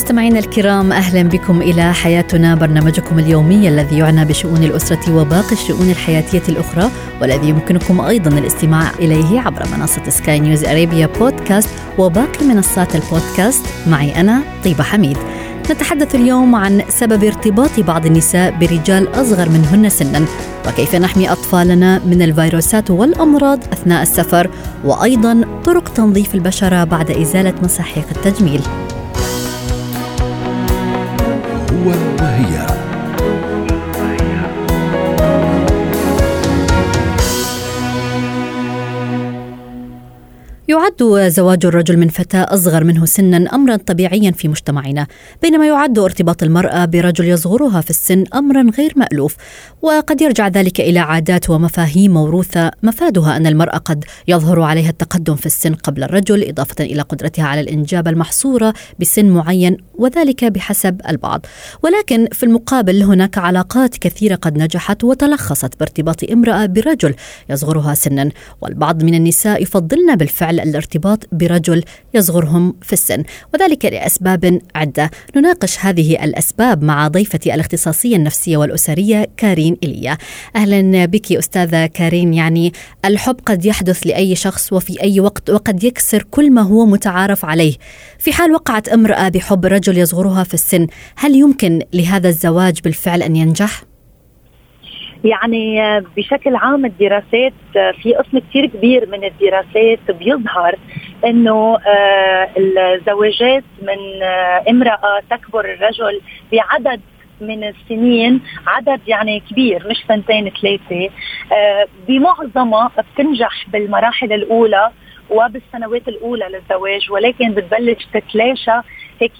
مستمعينا الكرام أهلا بكم إلى حياتنا برنامجكم اليومي الذي يعنى بشؤون الأسرة وباقي الشؤون الحياتية الأخرى والذي يمكنكم أيضا الاستماع إليه عبر منصة Sky News Arabia Podcast وباقي منصات البودكاست معي أنا طيبة حميد. نتحدث اليوم عن سبب ارتباط بعض النساء برجال أصغر منهن سنا وكيف نحمي أطفالنا من الفيروسات والأمراض أثناء السفر وأيضا طرق تنظيف البشرة بعد إزالة مساحيق التجميل. هو يعد زواج الرجل من فتاة أصغر منه سنا أمرا طبيعيا في مجتمعنا بينما يعد ارتباط المرأة برجل يصغرها في السن أمرا غير مألوف. وقد يرجع ذلك إلى عادات ومفاهيم موروثة مفادها أن المرأة قد يظهر عليها التقدم في السن قبل الرجل إضافة إلى قدرتها على الإنجاب المحصورة بسن معين وذلك بحسب البعض. ولكن في المقابل هناك علاقات كثيرة قد نجحت وتلخصت بارتباط امرأة برجل يصغرها سنا والبعض من النساء يفضلن بالفعل الارتباط برجل يصغرهم في السن وذلك لأسباب عدة. نناقش هذه الأسباب مع ضيفتي الاختصاصية النفسية والأسرية كارين إيليا أهلا بك أستاذة كارين يعني الحب قد يحدث لأي شخص وفي أي وقت وقد يكسر كل ما هو متعارف عليه. في حال وقعت امرأة بحب رجل يصغرها في السن هل يمكن لهذا الزواج بالفعل أن ينجح؟ يعني بشكل عام الدراسات في قسم كثير كبير من الدراسات بيظهر إنه آه، الزواجات من آه، امرأة تكبر الرجل بعدد من السنين عدد يعني كبير مش سنتين ثلاثة. آه، بمعظمها بتنجح بالمراحل الأولى وبالسنوات الأولى للزواج ولكن بتبلش تتلاشى هيك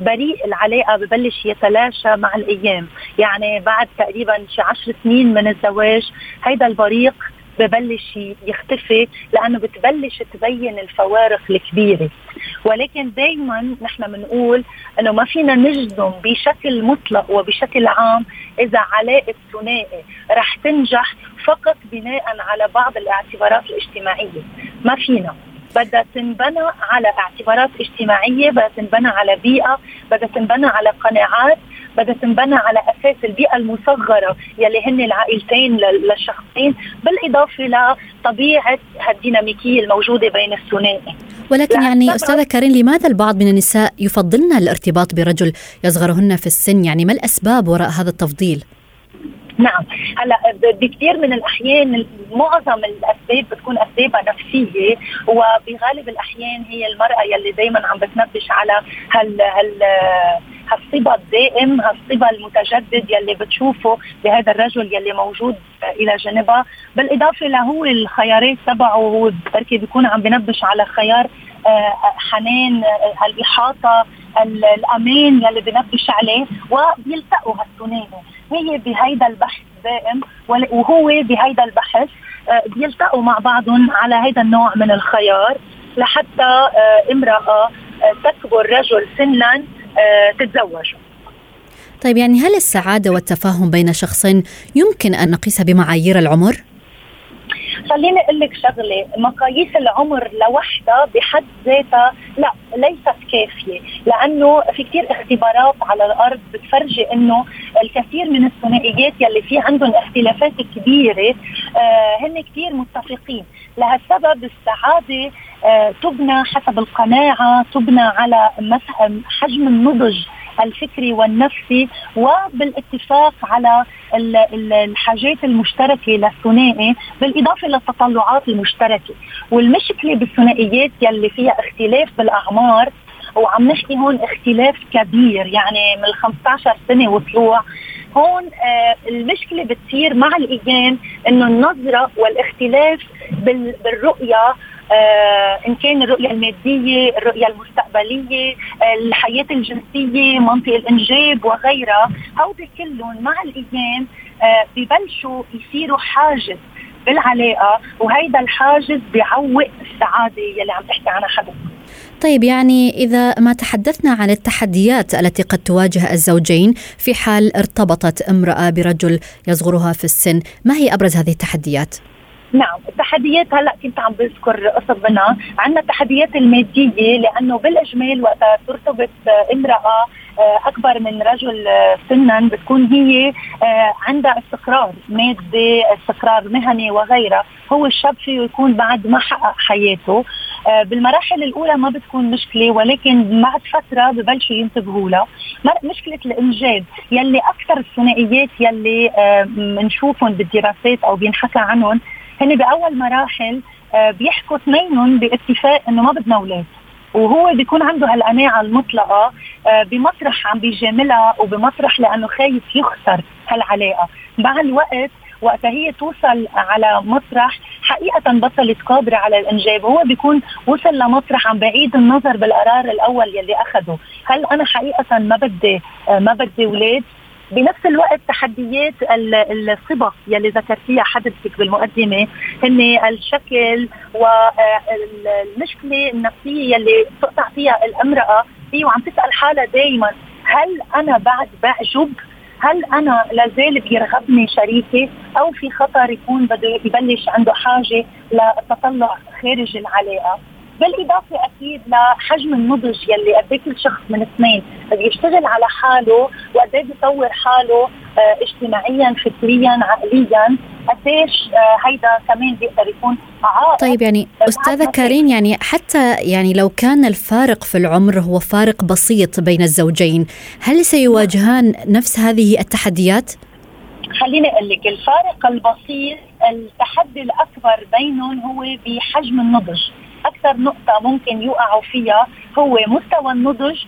بريء العلاقة ببلش يتلاشى مع الأيام. يعني بعد تقريبا شي عشر سنين من الزواج هيدا البريق ببلش يختفي لأنه بتبلش تبين الفوارق الكبيرة. ولكن دائما نحن بنقول إنه ما فينا نجزم بشكل مطلق وبشكل عام إذا علاقة ثنائي رح تنجح فقط بناء على بعض الاعتبارات الاجتماعية. ما فينا. بدها تنبنى على اعتبارات اجتماعية بدها تنبنى على بيئة بدها تنبنى على قناعات بدها تنبنى على أساس البيئة المصغرة يلي هن العائلتين للشخصين بالإضافة لطبيعه الديناميكية الموجودة بين الثنائي. ولكن يعني أستاذة كارين لماذا البعض من النساء يفضلن الارتباط برجل يصغرهن في السن؟ يعني ما الأسباب وراء هذا التفضيل؟ نعم. هلا بكثير من الأحيان معظم الأسباب بتكون أسبابها نفسية وبغالب الأحيان هي المرأة يلي دائما عم بتنبش على هال هال هالصبا الدائم هالصبا المتجدد يلي بتشوفه بهذا الرجل يلي موجود إلى جانبها. بالإضافة لهو الخيارات تبعه هو بركي بيكون عم بنبش على خيار آه، حنان آه، الإحاطة الأمان يلي بنبش عليه وبيلتقوا هالثنائي هي بهيدا البحث دائم وهو بهيدا البحث آه، بيلتقوا مع بعضهم على هذا النوع من الخيار لحتى امرأة تكبر رجل سنا تتزوجوا طيب يعني هل السعادة والتفاهم بين شخصين يمكن أن نقيسها بمعايير العمر؟ خليني أقول لك شغلة مقاييس العمر لوحدها بحد ذاتها لا ليست كافية لأنه في كثير اختبارات على الأرض بتفرجي إنه الكثير من الثنائيات يلي في عندهم اختلافات كبيرة آه هن كثير متفقين. لهالسبب السعادة آه تبنى حسب القناعة تبنى على حجم النضج الفكري والنفسي وبالاتفاق على الحاجات المشتركة للثنائي بالإضافة للتطلعات المشتركة. والمشكلة بالثنائيات يلي فيها اختلاف بالأعمار وعم نحكي هون اختلاف كبير. يعني من 15 سنة وطلوع هون آه المشكلة بتصير مع الأيام إنه النظرة والاختلاف بالرؤية إن كان الرؤية المادية، الرؤية المستقبلية، آه الحياة الجنسية، منطق الإنجاب وغيرها، هودي كلهم مع الأيام آه ببلشوا يصيروا حاجز بالعلاقة وهيدا الحاجز بيعوق السعادة يلي عم تحكي عنها حضرتك طيب يعني إذا ما تحدثنا عن التحديات التي قد تواجه الزوجين في حال ارتبطت امرأة برجل يصغرها في السن ما هي أبرز هذه التحديات؟ نعم التحديات هلا كنت عم بذكر قصص منها عندنا التحديات المادية لأنه بالأجمال وقت ترتبط امرأة آه، أكبر من رجل آه، سنا بتكون هي آه، عندها استقرار مادي استقرار مهني وغيرها. هو الشاب فيه يكون بعد ما حقق حياته. بالمراحل الأولى ما بتكون مشكلة ولكن بعد فترة ببلشوا ينتبهوا لها. مشكلة الإنجاب يلي أكثر الثنائيات يلي بنشوفهم بالدراسات أو بينحكى عنهم هن بأول مراحل بيحكوا اثنينهم باتفاق إنه ما بدنا أولاد. وهو بيكون عنده هالقناعة المطلقة آه، بمطرح عم بيجاملها وبمطرح لأنه خايف يخسر هالعلاقة. مع الوقت وقتها هي توصل على مسرح حقيقة بطلت قادرة على الإنجاب. هو بيكون وصل لمسرح عم بعيد النظر بالقرار الأول يلي أخده. هل أنا حقيقة ما بدي آه، ما بدي أولاد؟ بنفس الوقت تحديات الصبا يلي ذكرتيها حضرتك بالمقدمة هن الشكل والمشكلة النفسية يلي تقطع فيها الامرأة. هي وعم تسأل حالها دائما هل أنا بعد بعجب؟ هل أنا لازال بيرغبني شريكي؟ أو في خطر يكون بده يبلش عنده حاجة للتطلع خارج العلاقة؟ بالاضافة أكيد لحجم النضج يلي قد إيه كل شخص من اثنين بيشتغل على حاله وقد إيه بيطور حاله آه اجتماعيا فكريا عقليا. قديش آه هيدا كمان بيقدر يكون عائق طيب يعني أستاذة كارين يعني حتى يعني لو كان الفارق في العمر هو فارق بسيط بين الزوجين هل سيواجهان نفس هذه التحديات؟ خليني أقول لك الفارق البسيط التحدي الأكبر بينهم هو بحجم النضج. أكثر نقطة ممكن يوقعوا فيها هو مستوى النضج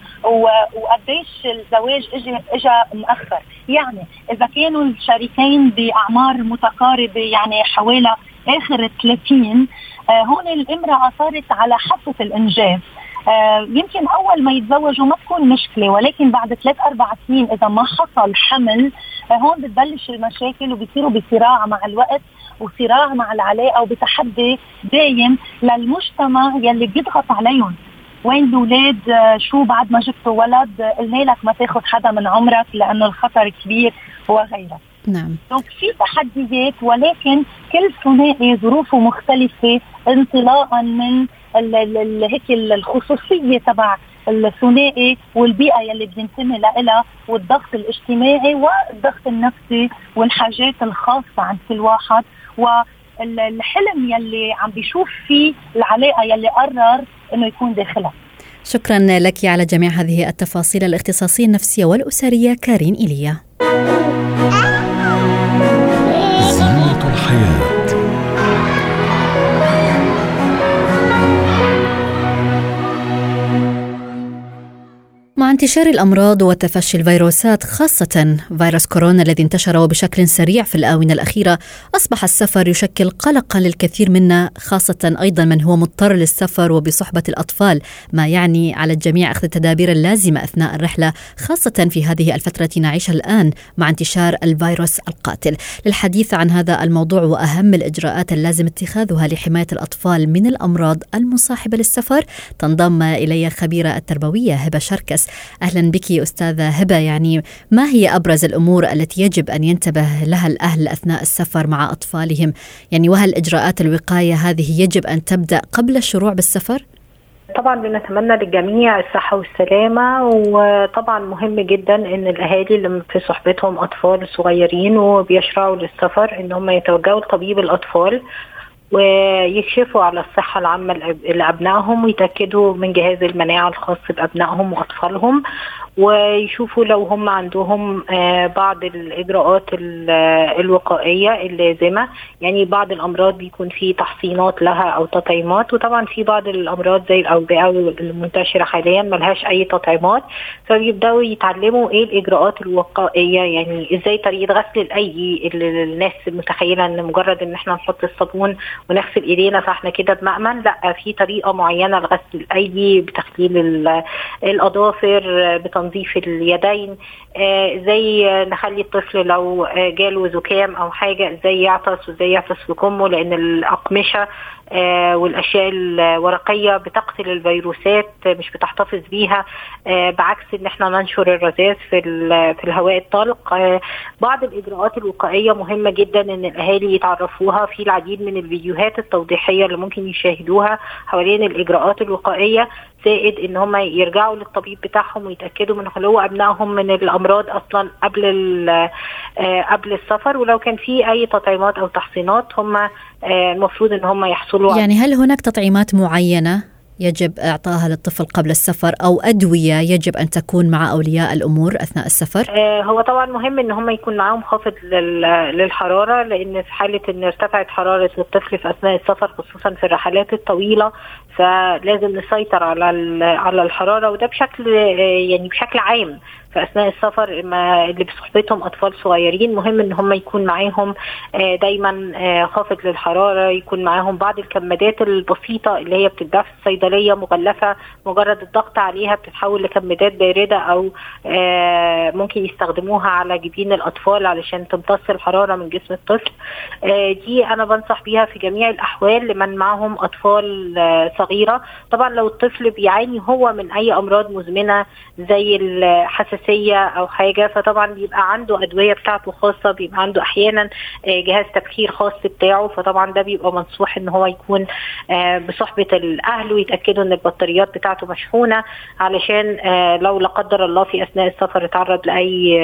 وقديش الزواج اجى اجى مؤخر. يعني إذا كانوا الشريكين بأعمار متقاربة يعني حوالي آخر 30 آه هون الامرأة صارت على حافة الإنجاب. آه يمكن أول ما يتزوجوا ما تكون مشكلة ولكن بعد ثلاث أربع سنين إذا ما حصل حمل آه هون بتبلش المشاكل وبيصيروا بصراع مع الوقت. وصراع مع العلاقة وبتحدي دايم للمجتمع يلي بيضغط عليهم. وين الأولاد؟ آه، شو بعد ما جبتوا ولد؟ قلنا لك ما تاخذ حدا من عمرك لأنه الخطر كبير وغيرها. نعم. دونك في تحديات ولكن كل ثنائي ظروفه مختلفة انطلاقا من هيك الخصوصية تبع الثنائي والبيئة يلي بينتمي لها والضغط الاجتماعي والضغط النفسي والحاجات الخاصة عند كل واحد. والحلم يلي عم بيشوف فيه العلاقة يلي قرر إنه يكون داخلها. شكرا لك على جميع هذه التفاصيل الاختصاصية النفسية والأسرية كارين إيليا. مع انتشار الأمراض وتفشي الفيروسات خاصة فيروس كورونا الذي انتشر بشكل سريع في الآونة الأخيرة. أصبح السفر يشكل قلقا للكثير منا خاصة أيضا من هو مضطر للسفر وبصحبة الأطفال ما يعني على الجميع أخذ التدابير اللازمة أثناء الرحلة خاصة في هذه الفترة التي نعيشها الآن مع انتشار الفيروس القاتل. للحديث عن هذا الموضوع وأهم الإجراءات اللازم اتخاذها لحماية الأطفال من الأمراض المصاحبة للسفر تنضم إلي خبيرة التربوية هبة شركس. أهلا بك أستاذة هبة. يعني ما هي أبرز الأمور التي يجب أن ينتبه لها الأهل أثناء السفر مع أطفالهم؟ يعني وهل إجراءات الوقاية هذه يجب أن تبدأ قبل الشروع بالسفر؟ طبعا بنتمنى للجميع الصحة والسلامة وطبعا مهم جدا إن الأهالي اللي في صحبتهم أطفال صغيرين وبيشرعوا للسفر إن هم يتوجهوا لطبيب الأطفال. ويكشفوا على الصحة العامة لأبنائهم ويتأكدوا من جهاز المناعة الخاص بأبنائهم وأطفالهم. ويشوفوا لو هم عندهم آه، بعض الإجراءات الوقائية اللازمة. يعني بعض الأمراض بيكون في تحصينات لها أو تطعيمات وطبعا في بعض الأمراض زي الأوبئة المنتشرة حاليا ملهاش أي تطعيمات. فبيبدأوا يتعلموا إيه الإجراءات الوقائية يعني إزاي طريقة غسل الايدي اللي الناس متخيلة إن مجرد إن إحنا نحط الصابون ونغسل إيدينا فإحنا كده بمأمن؟ لأ في طريقة معينة لغسل الايدي بتخليل الأظافر بتنظيف تنظيف اليدين آه زي نخلي الطفل لو آه جاله زكام أو حاجة إزاي يعطس وإزاي يعطس في كمه لأن الأقمشة آه، والأشياء الورقية بتقتل الفيروسات مش بتحتفظ بيها. آه، بعكس إن إحنا ننشر الرذاذ في في الهواء الطلق. آه، بعض الإجراءات الوقائية مهمة جدا إن الأهالي يتعرفوها. في العديد من الفيديوهات التوضيحية اللي ممكن يشاهدوها حوالين الإجراءات الوقائية زائد إن هم يرجعوا للطبيب بتاعهم ويتأكدوا من خلو أبنائهم من الأمراض أصلا قبل قبل السفر. ولو كان في أي تطعيمات أو تحصينات هم المفروض إن هم يحصلوا يعني هل هناك تطعيمات معينة يجب اعطائها للطفل قبل السفر أو أدوية يجب أن تكون مع أولياء الأمور أثناء السفر؟ آه هو طبعا مهم إن هم يكون معاهم خافض للحرارة لأن في حالة إن ارتفعت حرارة الطفل في أثناء السفر خصوصا في الرحلات الطويلة فلازم نسيطر على على الحرارة وده بشكل يعني بشكل عام في أثناء السفر ما اللي بصحبتهم أطفال صغيرين مهم إن هم يكون معاهم آه، دايما آه، خافض للحرارة يكون معاهم بعض الكمادات البسيطة اللي هي بتتباع في الصيدليه مغلفة مجرد الضغط عليها بتتحول لكمادات باردة أو آه، ممكن يستخدموها على جبين الأطفال علشان تمتص الحرارة من جسم الطفل. دي أنا بنصح بيها في جميع الأحوال لمن معهم أطفال صغيرة. طبعا لو الطفل بيعاني هو من أي أمراض مزمنة زي الحساسية حساسيه أو حاجة فطبعا بيبقى عنده أدوية بتاعته خاصة بيبقى عنده أحيانا آه، جهاز تبخير خاص بتاعه فطبعا ده بيبقى منصوح إن هو يكون آه، بصحبة الأهل ويتأكدوا إن البطاريات بتاعته مشحونة علشان آه، لو لا قدر الله في أثناء السفر اتعرض لأي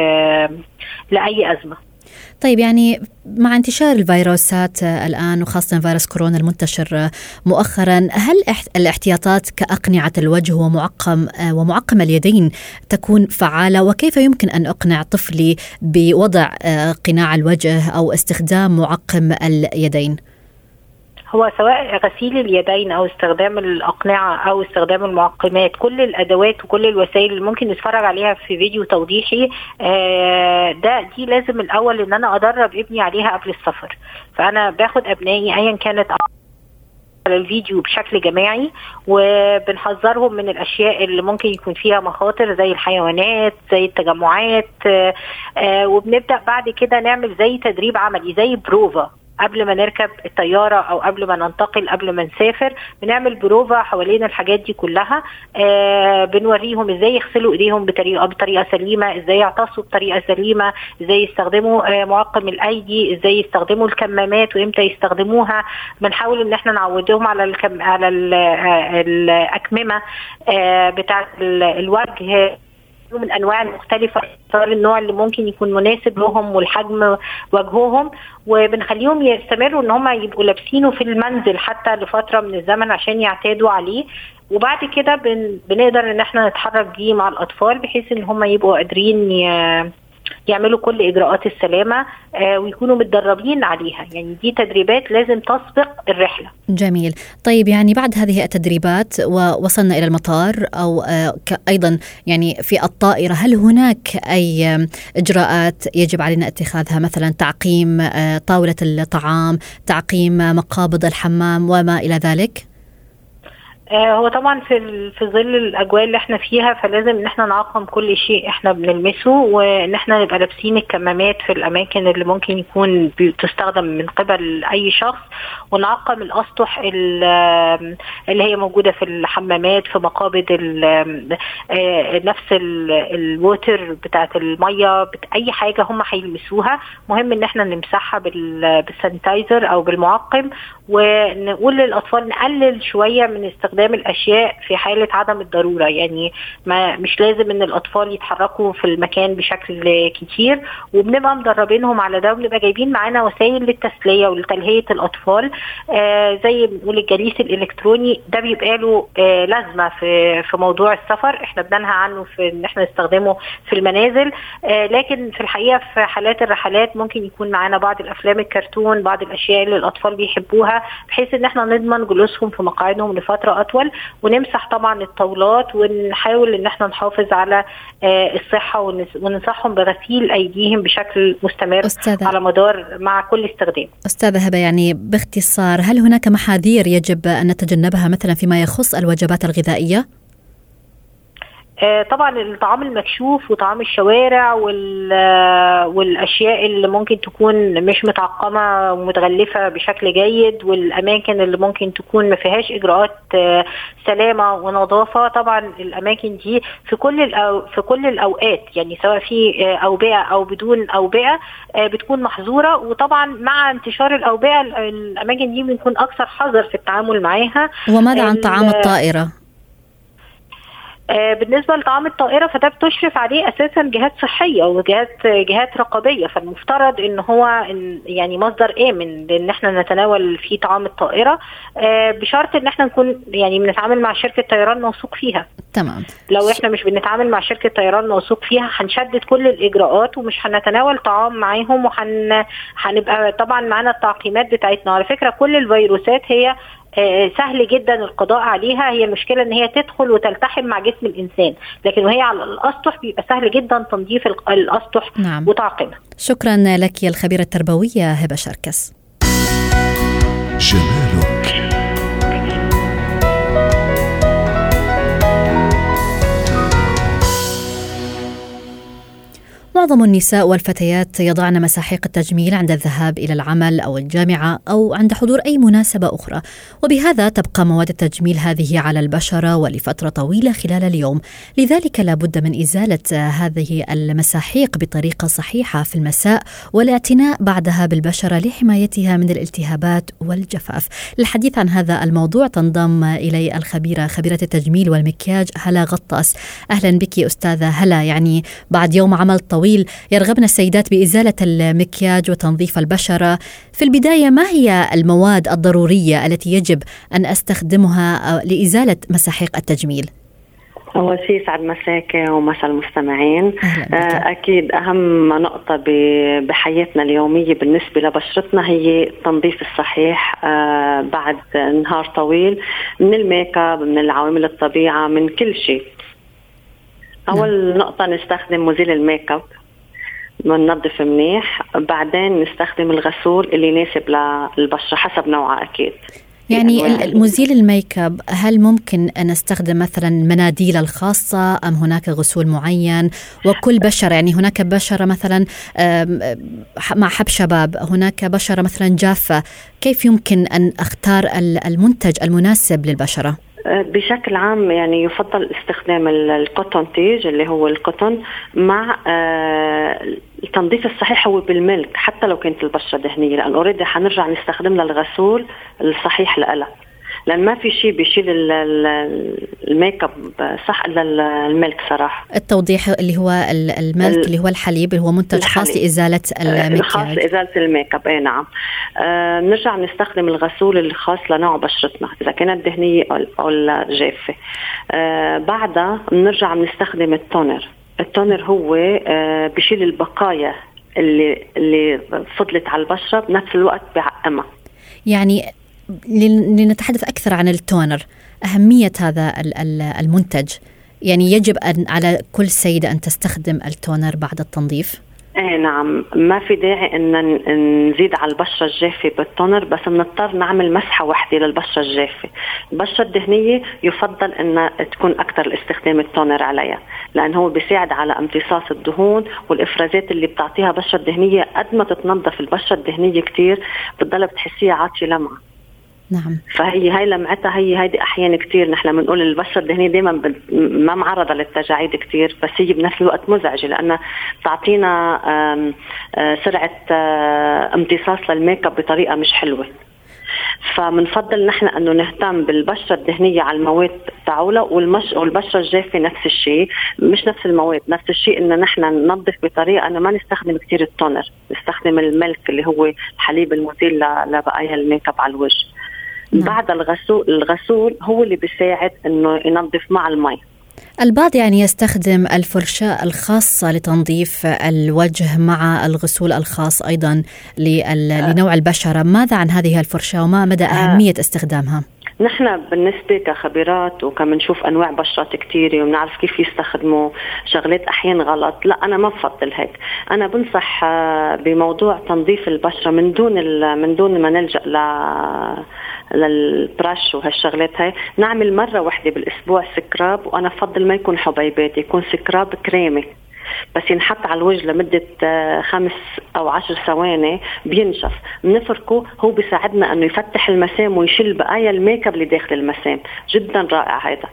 لأي أزمة. طيب يعني مع انتشار الفيروسات الآن وخاصة فيروس كورونا المنتشر مؤخرا هل الاحتياطات كأقنعة الوجه ومعقم ومعقم اليدين تكون فعالة وكيف يمكن أن أقنع طفلي بوضع قناع الوجه أو استخدام معقم اليدين؟ هو سواء غسيل اليدين أو استخدام الأقنعة أو استخدام المعقمات كل الأدوات وكل الوسائل اللي ممكن نتفرج عليها في فيديو توضيحي آه، ده دي لازم الأول إن أنا أدرب ابني عليها قبل السفر. فأنا باخد أبنائي ايا كانت على الفيديو بشكل جماعي وبنحذرهم من الأشياء اللي ممكن يكون فيها مخاطر زي الحيوانات زي التجمعات آه، آه، وبنبدأ بعد كده نعمل زي تدريب عملي زي بروفا. قبل ما نركب الطيارة أو قبل ما ننتقل قبل ما نسافر بنعمل بروفا حوالين الحاجات دي كلها آه بنوريهم إزاي يغسلوا إيديهم بطريقه بطريقة سليمة إزاي يعتصوا بطريقة سليمة إزاي يستخدموا آه معقم الايدي إزاي يستخدموا الكمامات وإمتى يستخدموها. بنحاول إن إحنا نعودهم على الكم على آه، الأكممة آه بتاعة الوجه من انواع المختلفة اختار النوع اللي ممكن يكون مناسب لهم والحجم وجههم وبنخليهم يستمروا إن هم يبقوا لابسينه في المنزل حتى لفترة من الزمن عشان يعتادوا عليه. وبعد كده بن بنقدر إن إحنا نتحرك بيه مع الأطفال بحيث إن هم يبقوا قادرين يعملوا كل إجراءات السلامة آه، ويكونوا متدربين عليها. يعني دي تدريبات لازم تسبق الرحلة. جميل. طيب يعني بعد هذه التدريبات ووصلنا إلى المطار أو آه، أيضا يعني في الطائرة هل هناك أي إجراءات يجب علينا اتخاذها؟ مثلا تعقيم آه، طاولة الطعام تعقيم مقابض الحمام وما إلى ذلك؟ هو طبعا في في ظل الأجواء اللي إحنا فيها فلازم إن إحنا نعقم كل شيء إحنا بنلمسه وإن إحنا نبقى لابسين الكمامات في الأماكن اللي ممكن يكون تستخدم من قبل أي شخص ونعقم الأسطح اللي هي موجودة في الحمامات في مقابض آه، نفس ال water بتاعت المية أي حاجة هم هيلمسوها. مهم إن إحنا نمسحها بال sanitizer أو بالمعقم ونقول للأطفال نقلل شوية من استخدام استخدام الأشياء في حالة عدم الضرورة. يعني ما مش لازم إن الأطفال يتحركوا في المكان بشكل كتير وبنبقى مدربينهم على ده وبنبقى جايبين معانا وسائل للتسلية ولتلهية الأطفال. آه زي بنقول الجليس الإلكتروني ده بيبقى له آه لازمة في في موضوع السفر. إحنا بننهى عنه في إن إحنا نستخدمه في المنازل. آه لكن في الحقيقة في حالات الرحلات ممكن يكون معانا بعض الأفلام الكرتون بعض الأشياء اللي الأطفال بيحبوها بحيث إن إحنا نضمن جلوسهم في مقاعدهم لفترة أطول ونمسح طبعا الطاولات ونحاول إن إحنا نحافظ على آه، الصحة وننصحهم بغسيل أيديهم بشكل مستمر أستاذة. على مدار مع كل استخدام. أستاذة هبة يعني باختصار هل هناك محاذير يجب أن نتجنبها مثلا فيما يخص الوجبات الغذائية؟ آه، طبعا الطعام المكشوف وطعام الشوارع والأشياء اللي ممكن تكون مش متعقمة ومتغلفة بشكل جيد والأماكن اللي ممكن تكون ما فيهاش إجراءات آه، سلامة ونظافة. طبعا الأماكن دي في كل في كل الأوقات يعني سواء في آه، أوبئة أو بدون أوبئة بتكون محظورة. وطبعا مع انتشار الأوبئة الأماكن دي بنكون أكثر حذر في التعامل معاها. وماذا عن طعام الطائرة؟ آه، بالنسبة لطعام الطائرة فده بتشرف عليه أساسا جهات صحية وجهات جهات رقابية فالمفترض إن هو يعني مصدر آمن لأن إحنا نتناول فيه طعام الطائرة آه، بشرط إن إحنا نكون يعني بنتعامل مع شركة طيران موثوق فيها. تمام. لو إحنا مش بنتعامل مع شركة طيران موثوق فيها هنشدد كل الإجراءات ومش هنتناول طعام معاهم وهن هنبقى طبعا معانا التعقيمات بتاعتنا. على فكرة كل الفيروسات هي سهل جدا القضاء عليها. هي المشكلة إن هي تدخل وتلتحم مع جسم الإنسان. لكن وهي على الأسطح بيبقى سهل جدا تنظيف الأسطح نعم. وتعقيمها. شكرا لك يا الخبيرة التربوية هبة شركس. معظم النساء والفتيات يضعن مساحيق التجميل عند الذهاب إلى العمل أو الجامعة أو عند حضور أي مناسبة أخرى، وبهذا تبقى مواد التجميل هذه على البشرة ولفترة طويلة خلال اليوم، لذلك لابد من إزالة هذه المساحيق بطريقة صحيحة في المساء والاعتناء بعدها بالبشرة لحمايتها من الالتهابات والجفاف. للحديث عن هذا الموضوع تنضم إلي الخبيرة خبيرة التجميل والمكياج هلا غطاس. أهلا بك أستاذة هلا يعني بعد يوم عمل طويل طويل يرغبن السيدات بإزالة المكياج وتنظيف البشرة. في البداية ما هي المواد الضرورية التي يجب أن أستخدمها لإزالة مساحيق التجميل؟ أول شيء سعد مساكي ومساء المستمعين. آه، أكيد أهم نقطة بحياتنا اليومية بالنسبة لبشرتنا هي التنظيف الصحيح آه، بعد نهار طويل من ال make up من العوامل الطبيعة من كل شيء. أول نعم. نقطة نستخدم مزيل ال make up بننظف منيح بعدين نستخدم الغسول اللي يناسب للبشرة حسب نوعها أكيد. يعني المزيل ال make up هل ممكن أن نستخدم مثلا المناديل الخاصة أم هناك غسول معين؟ وكل بشرة يعني هناك بشرة مثلا مع حب شباب هناك بشرة مثلا جافة كيف يمكن أن أختار المنتج المناسب للبشرة؟ بشكل عام يعني يفضل استخدام ال cotton تيج اللي هو القطن مع آه، التنظيف الصحيح هو بال milk حتى لو كانت البشرة دهنية لأن already حنرجع نستخدم لها الغسول الصحيح لها لأن ما في شيء بيشيل ال make up صح الا ال milk صراحة. التوضيح اللي هو ال milk اللي هو الحليب اللي هو منتج الحليب. خاص لازاله المكياج خاص لإزالة ال make up. اي نعم. آه نرجع نستخدم الغسول الخاص لنوع بشرتنا إذا كانت دهنية أو جافة. آه بعدها بنرجع بنستخدم ال toner. ال toner هو آه بشيل البقايا اللي اللي فضلت على البشرة بنفس الوقت بعقمها يعني لنتحدث أكثر عن ال toner. أهمية هذا المنتج. يعني يجب أن على كل سيدة أن تستخدم ال toner بعد التنظيف؟ إيه نعم. ما في داعي إن نزيد على البشرة الجافة بال toner بس بنضطر نعمل مسحة واحدة للبشرة الجافة. البشرة الدهنية يفضل إن تكون أكثر الاستخدام التونر عليها لأن هو بيساعد على امتصاص الدهون والإفرازات اللي بتعطيها بشرة الدهنية. قد ما تتنظف البشرة الدهنية كثير بتضل بتحسيها عاطيه لمعه نعم. فهي هاي لمعتها هي هيدي أحيانا كثير نحن بنقول البشره الدهنيه دائما ما معرضة للتجاعيد كثير بس هي بنفس الوقت مزعجة لانها بتعطينا آه، سرعة آه، امتصاص للميك أب بطريقة مش حلوة. فبنفضل نحن أنه نهتم بالبشرة الدهنية على المواد تاعولها والمش والبشرة الجافة نفس الشيء. مش نفس المواد نفس الشيء إنه نحن ننظف بطريقة أنه ما نستخدم كثير ال toner نستخدم ال milk اللي هو الحليب المزيل لبقايا ال make up على الوجه. بعد الغسول الغسول هو اللي بيساعد إنه ينظف مع المي البعض يعني يستخدم الفرشاة الخاصة لتنظيف الوجه مع الغسول الخاص أيضا لنوع البشرة ماذا عن هذه الفرشاة وما مدى آه. أهمية استخدامها؟ نحن بالنسبة كخبيرات وكمنشوف أنواع بشرات كثيرة وبنعرف كيف يستخدموا شغلات أحيان غلط لا أنا ما بفضل هيك. أنا بنصح آه، بموضوع تنظيف البشرة من دون من دون ما نلجأ ل للبرش وهالشغلات هاي. نعمل مرة واحدة بالأسبوع سكراب وأنا بفضل ما يكون حبيبات يكون سكراب كريمي. بس ينحط على الوجه لمدة آه، خمس أو عشر ثواني بينشف بنفركه هو بيساعدنا أنه يفتح المسام ويشيل بقايا الميك أب اللي داخل المسام جدا رائع هذا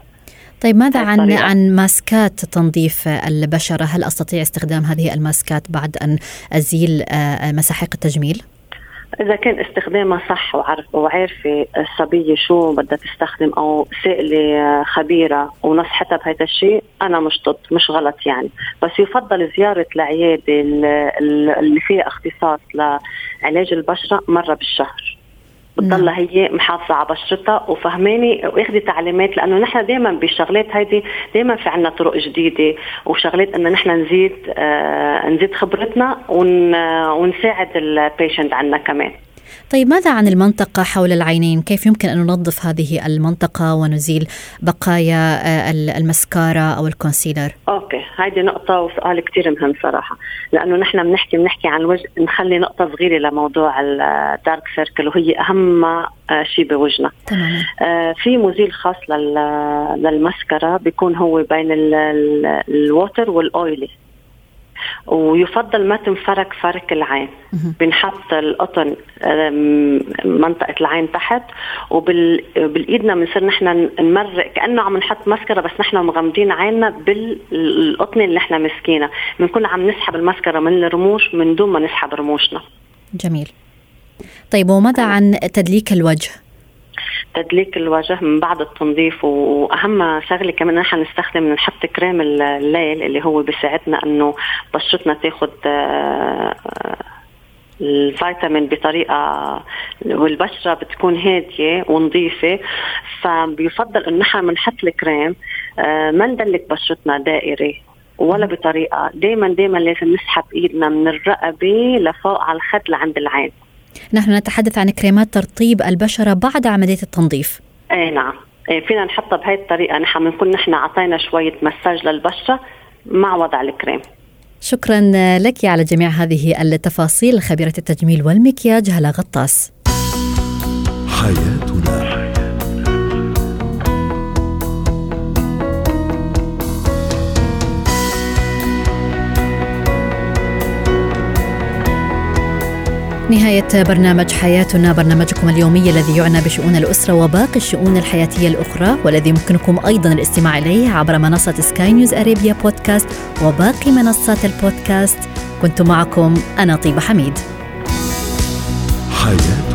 طيب ماذا عن عن ماسكات تنظيف البشرة؟ هل أستطيع استخدام هذه الماسكات بعد أن أزيل آه، مساحيق التجميل؟ إذا كان استخدامها صح وعارف وعارفة الصبية شو بدها تستخدم أو سائلة خبيرة ونصحتها بهذا الشيء أنا مش ضد مش غلط يعني. بس يفضل زيارة العيادة اللي فيها اختصاص لعلاج البشرة مرة بالشهر. بتضلها هي محافظة على بشرتها وفهماني واخذي تعليمات لأنه نحن دائما بالشغلات هيدي دائما في عنا طرق جديدة وشغلات إنه نحن نزيد آه نزيد خبرتنا ون ونساعد البيشنت عنا كمان. طيب ماذا عن المنطقة حول العينين؟ كيف يمكن أن ننظف هذه المنطقة ونزيل بقايا آه، المسكارا أو ال concealer؟ okay هذه نقطة وسؤال كثير مهم صراحة لأنه نحن بنحكي بنحكي عن الوجه نخلي نقطة صغيرة لموضوع ال dark circle وهي أهم آه، شيء بوجهنا تماما آه في مزيل خاص للمسكرة بيكون هو بين ال water وال oily ويفضل ما تنفرك فرك العين. بنحط القطن منطقة العين تحت وبالإيدنا بنصير نحن نمرق كأنه عم نحط مسكرة بس نحن مغمضين عيننا بالقطن اللي نحن مسكينها بنكون عم نسحب المسكرة من الرموش من دون ما نسحب رموشنا. جميل. طيب وماذا عن تدليك الوجه؟ تدليك الوجه من بعد التنظيف وأهم شغلة كمان نحن نستخدم نحط كريم الليل اللي هو بيساعدنا إنه بشرتنا تاخذ آه، الفيتامين بطريقة والبشرة بتكون هادية ونظيفة. فبيفضل إنه نحن بنحط الكريم آه، ما ندلك بشرتنا دائري ولا بطريقة. دائما دائما لازم نسحب إيدنا من الرقبة لفوق على الخد لعند العين. نحن نتحدث عن كريمات ترطيب البشرة بعد عملية التنظيف. اي نعم. إيه فينا نحطها بهي الطريقة. نحن بنكون نحن أعطينا شوية مساج للبشرة مع وضع الكريم. شكرا لك على جميع هذه التفاصيل. خبيرة التجميل والمكياج هلا غطاس. حياتنا. نهاية برنامج حياتنا برنامجكم اليومي الذي يعنى بشؤون الأسرة وباقي الشؤون الحياتية الأخرى والذي يمكنكم أيضا الاستماع إليه عبر منصة سكاي نيوز أريبيا بودكاست وباقي منصات البودكاست. كنت معكم أنا طيبة حميد. حياتنا